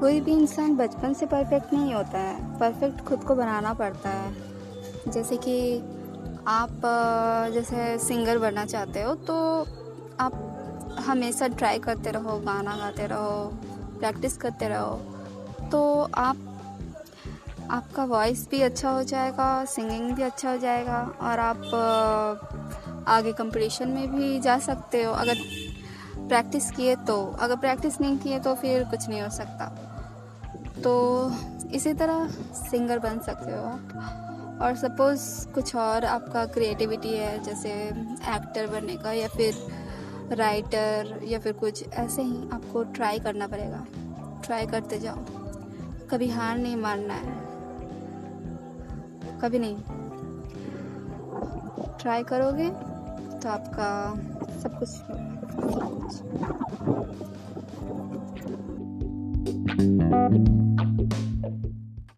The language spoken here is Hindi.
कोई भी इंसान बचपन से परफेक्ट नहीं होता है। परफेक्ट खुद को बनाना पड़ता है। जैसे कि आप जैसे सिंगर बनना चाहते हो तो आप हमेशा ट्राई करते रहो, गाना गाते रहो, प्रैक्टिस करते रहो। तो आप, आपका वॉइस भी अच्छा हो जाएगा, सिंगिंग भी अच्छा हो जाएगा, और आप आगे कंपटीशन में भी जा सकते हो। अगर प्रैक्टिस किए तो अगर प्रैक्टिस नहीं किए तो फिर कुछ नहीं हो सकता। तो इसी तरह सिंगर बन सकते हो आप। और सपोज़ कुछ और आपका क्रिएटिविटी है, जैसे एक्टर बनने का या फिर राइटर या फिर कुछ, ऐसे ही आपको ट्राई करना पड़ेगा। ट्राई करते जाओ। कभी हार नहीं मानना है। कभी नहीं। ट्राई करोगे तो आपका सब कुछ सब कुछ